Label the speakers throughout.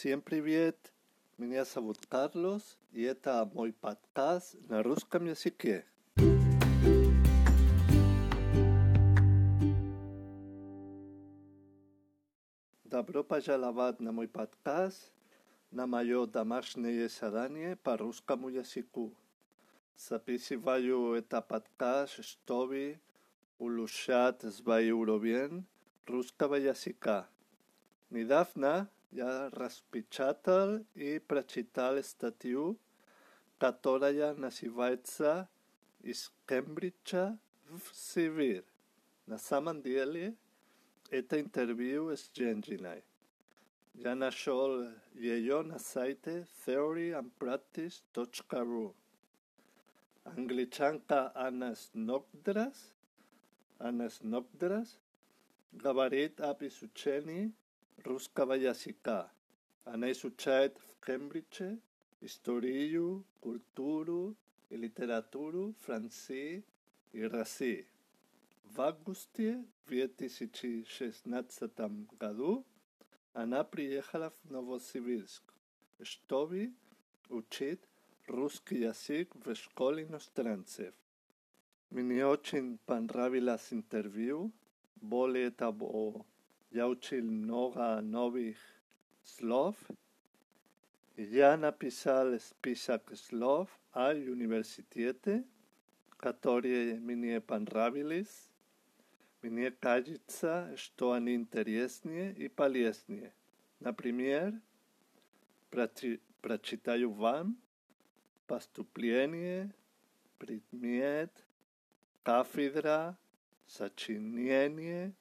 Speaker 1: Siempre привет! Меня зовут Carlos y это мой подкаст на русском языке. Добро пожаловать на мой подкаст, на мое домашнее задание по русскому языку. Записываю этот подкаст, чтобы улучшать свой уровень русского языка. Недавно ya raspichatal y prachital statiu katoraya nasivaitsa is kembricha vsivir na saman dieli eta interview es genginai ya nashol yeyo nasaite theory and practice tochkaru. Anglichanka anas nokdras anas nokdras gabarit apisucheni ruskava jazika. A nais uchaet v Cambridge, historiu, kulturu, i literaturu, franci i rasi. V augustie 2016 gadu, ana prijehala v Novosibirsk, štovi Uchit, ruski jazik v školi nostrancev. Mi ne očin intervju, bolje tabo ja učim mnoga novih slov. Ja napisal spisak slov al universitete, katorje mi nije pan rabilis, mi nije kajica što ani interesnije i paljesnije. Na primjer, pračitaju vam pastupljenje, predmet, kafidra, sačinjenje,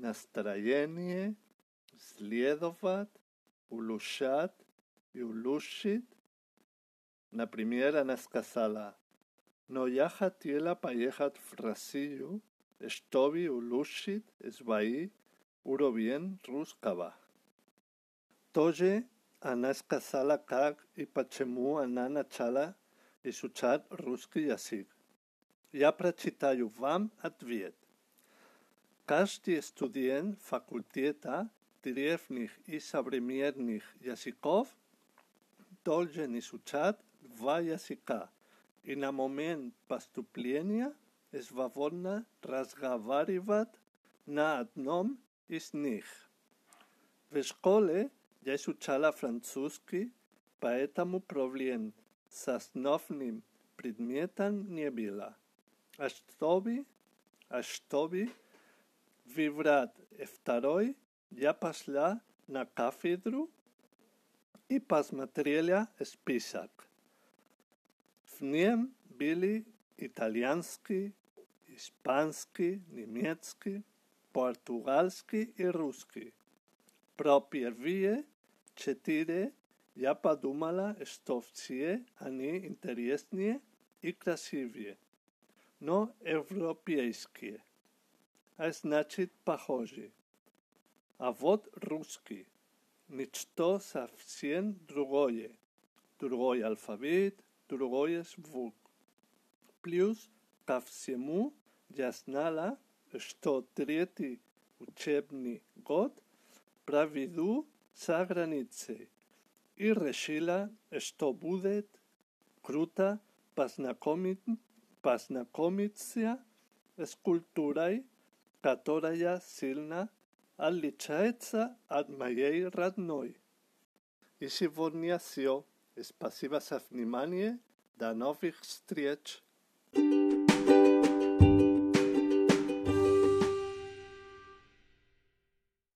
Speaker 1: Nastrayenie, Sliedovat, Ulushat y Ulushit. La primera Naskasala. Noyaja tiela payeja frasillo, Estobi Ulushit, Esbaí, Urobien, Ruskaba. Toye Anaskasala Kag y Pachemu Anana Chala y Suchat Ruski Yasig. Ya prachitayu vam adviet. Каждый студент факультета древних и современных языков должен изучать два языка и на момент поступления свободно разговаривать на одном из них. В школе я изучала французский, поэтому па проблем с основным предметом не было. А чтобы, а чтобы βιβράτ εφταρόι, για πασλιά να κάφιδρου, ή πασματρίλια εσπίσακ. Φνίεμ μπίλι Ιταλιάνσκι, Ισπάνσκι, Νιμιέτσκι, Πορτουγάλσκι ή Ρούσκι. Προπιερβίε, τσετήρε, για παντούμαλα εστοφτσίε, ανή ιντεριέσνιε ή κρασίβιε. Νο Ευρωπιαίσκιε. А значит похожи. А вот русский. Ничто совсем другое. Другой алфавит, другой звук. Плюс ко всему я знала, что третий учебный год проведу за границей и решила, что будет круто познакомиться с культурой та я сильна, а личается от моей родной. И сегодня все. Спасибо за внимание. До новых встреч. thank you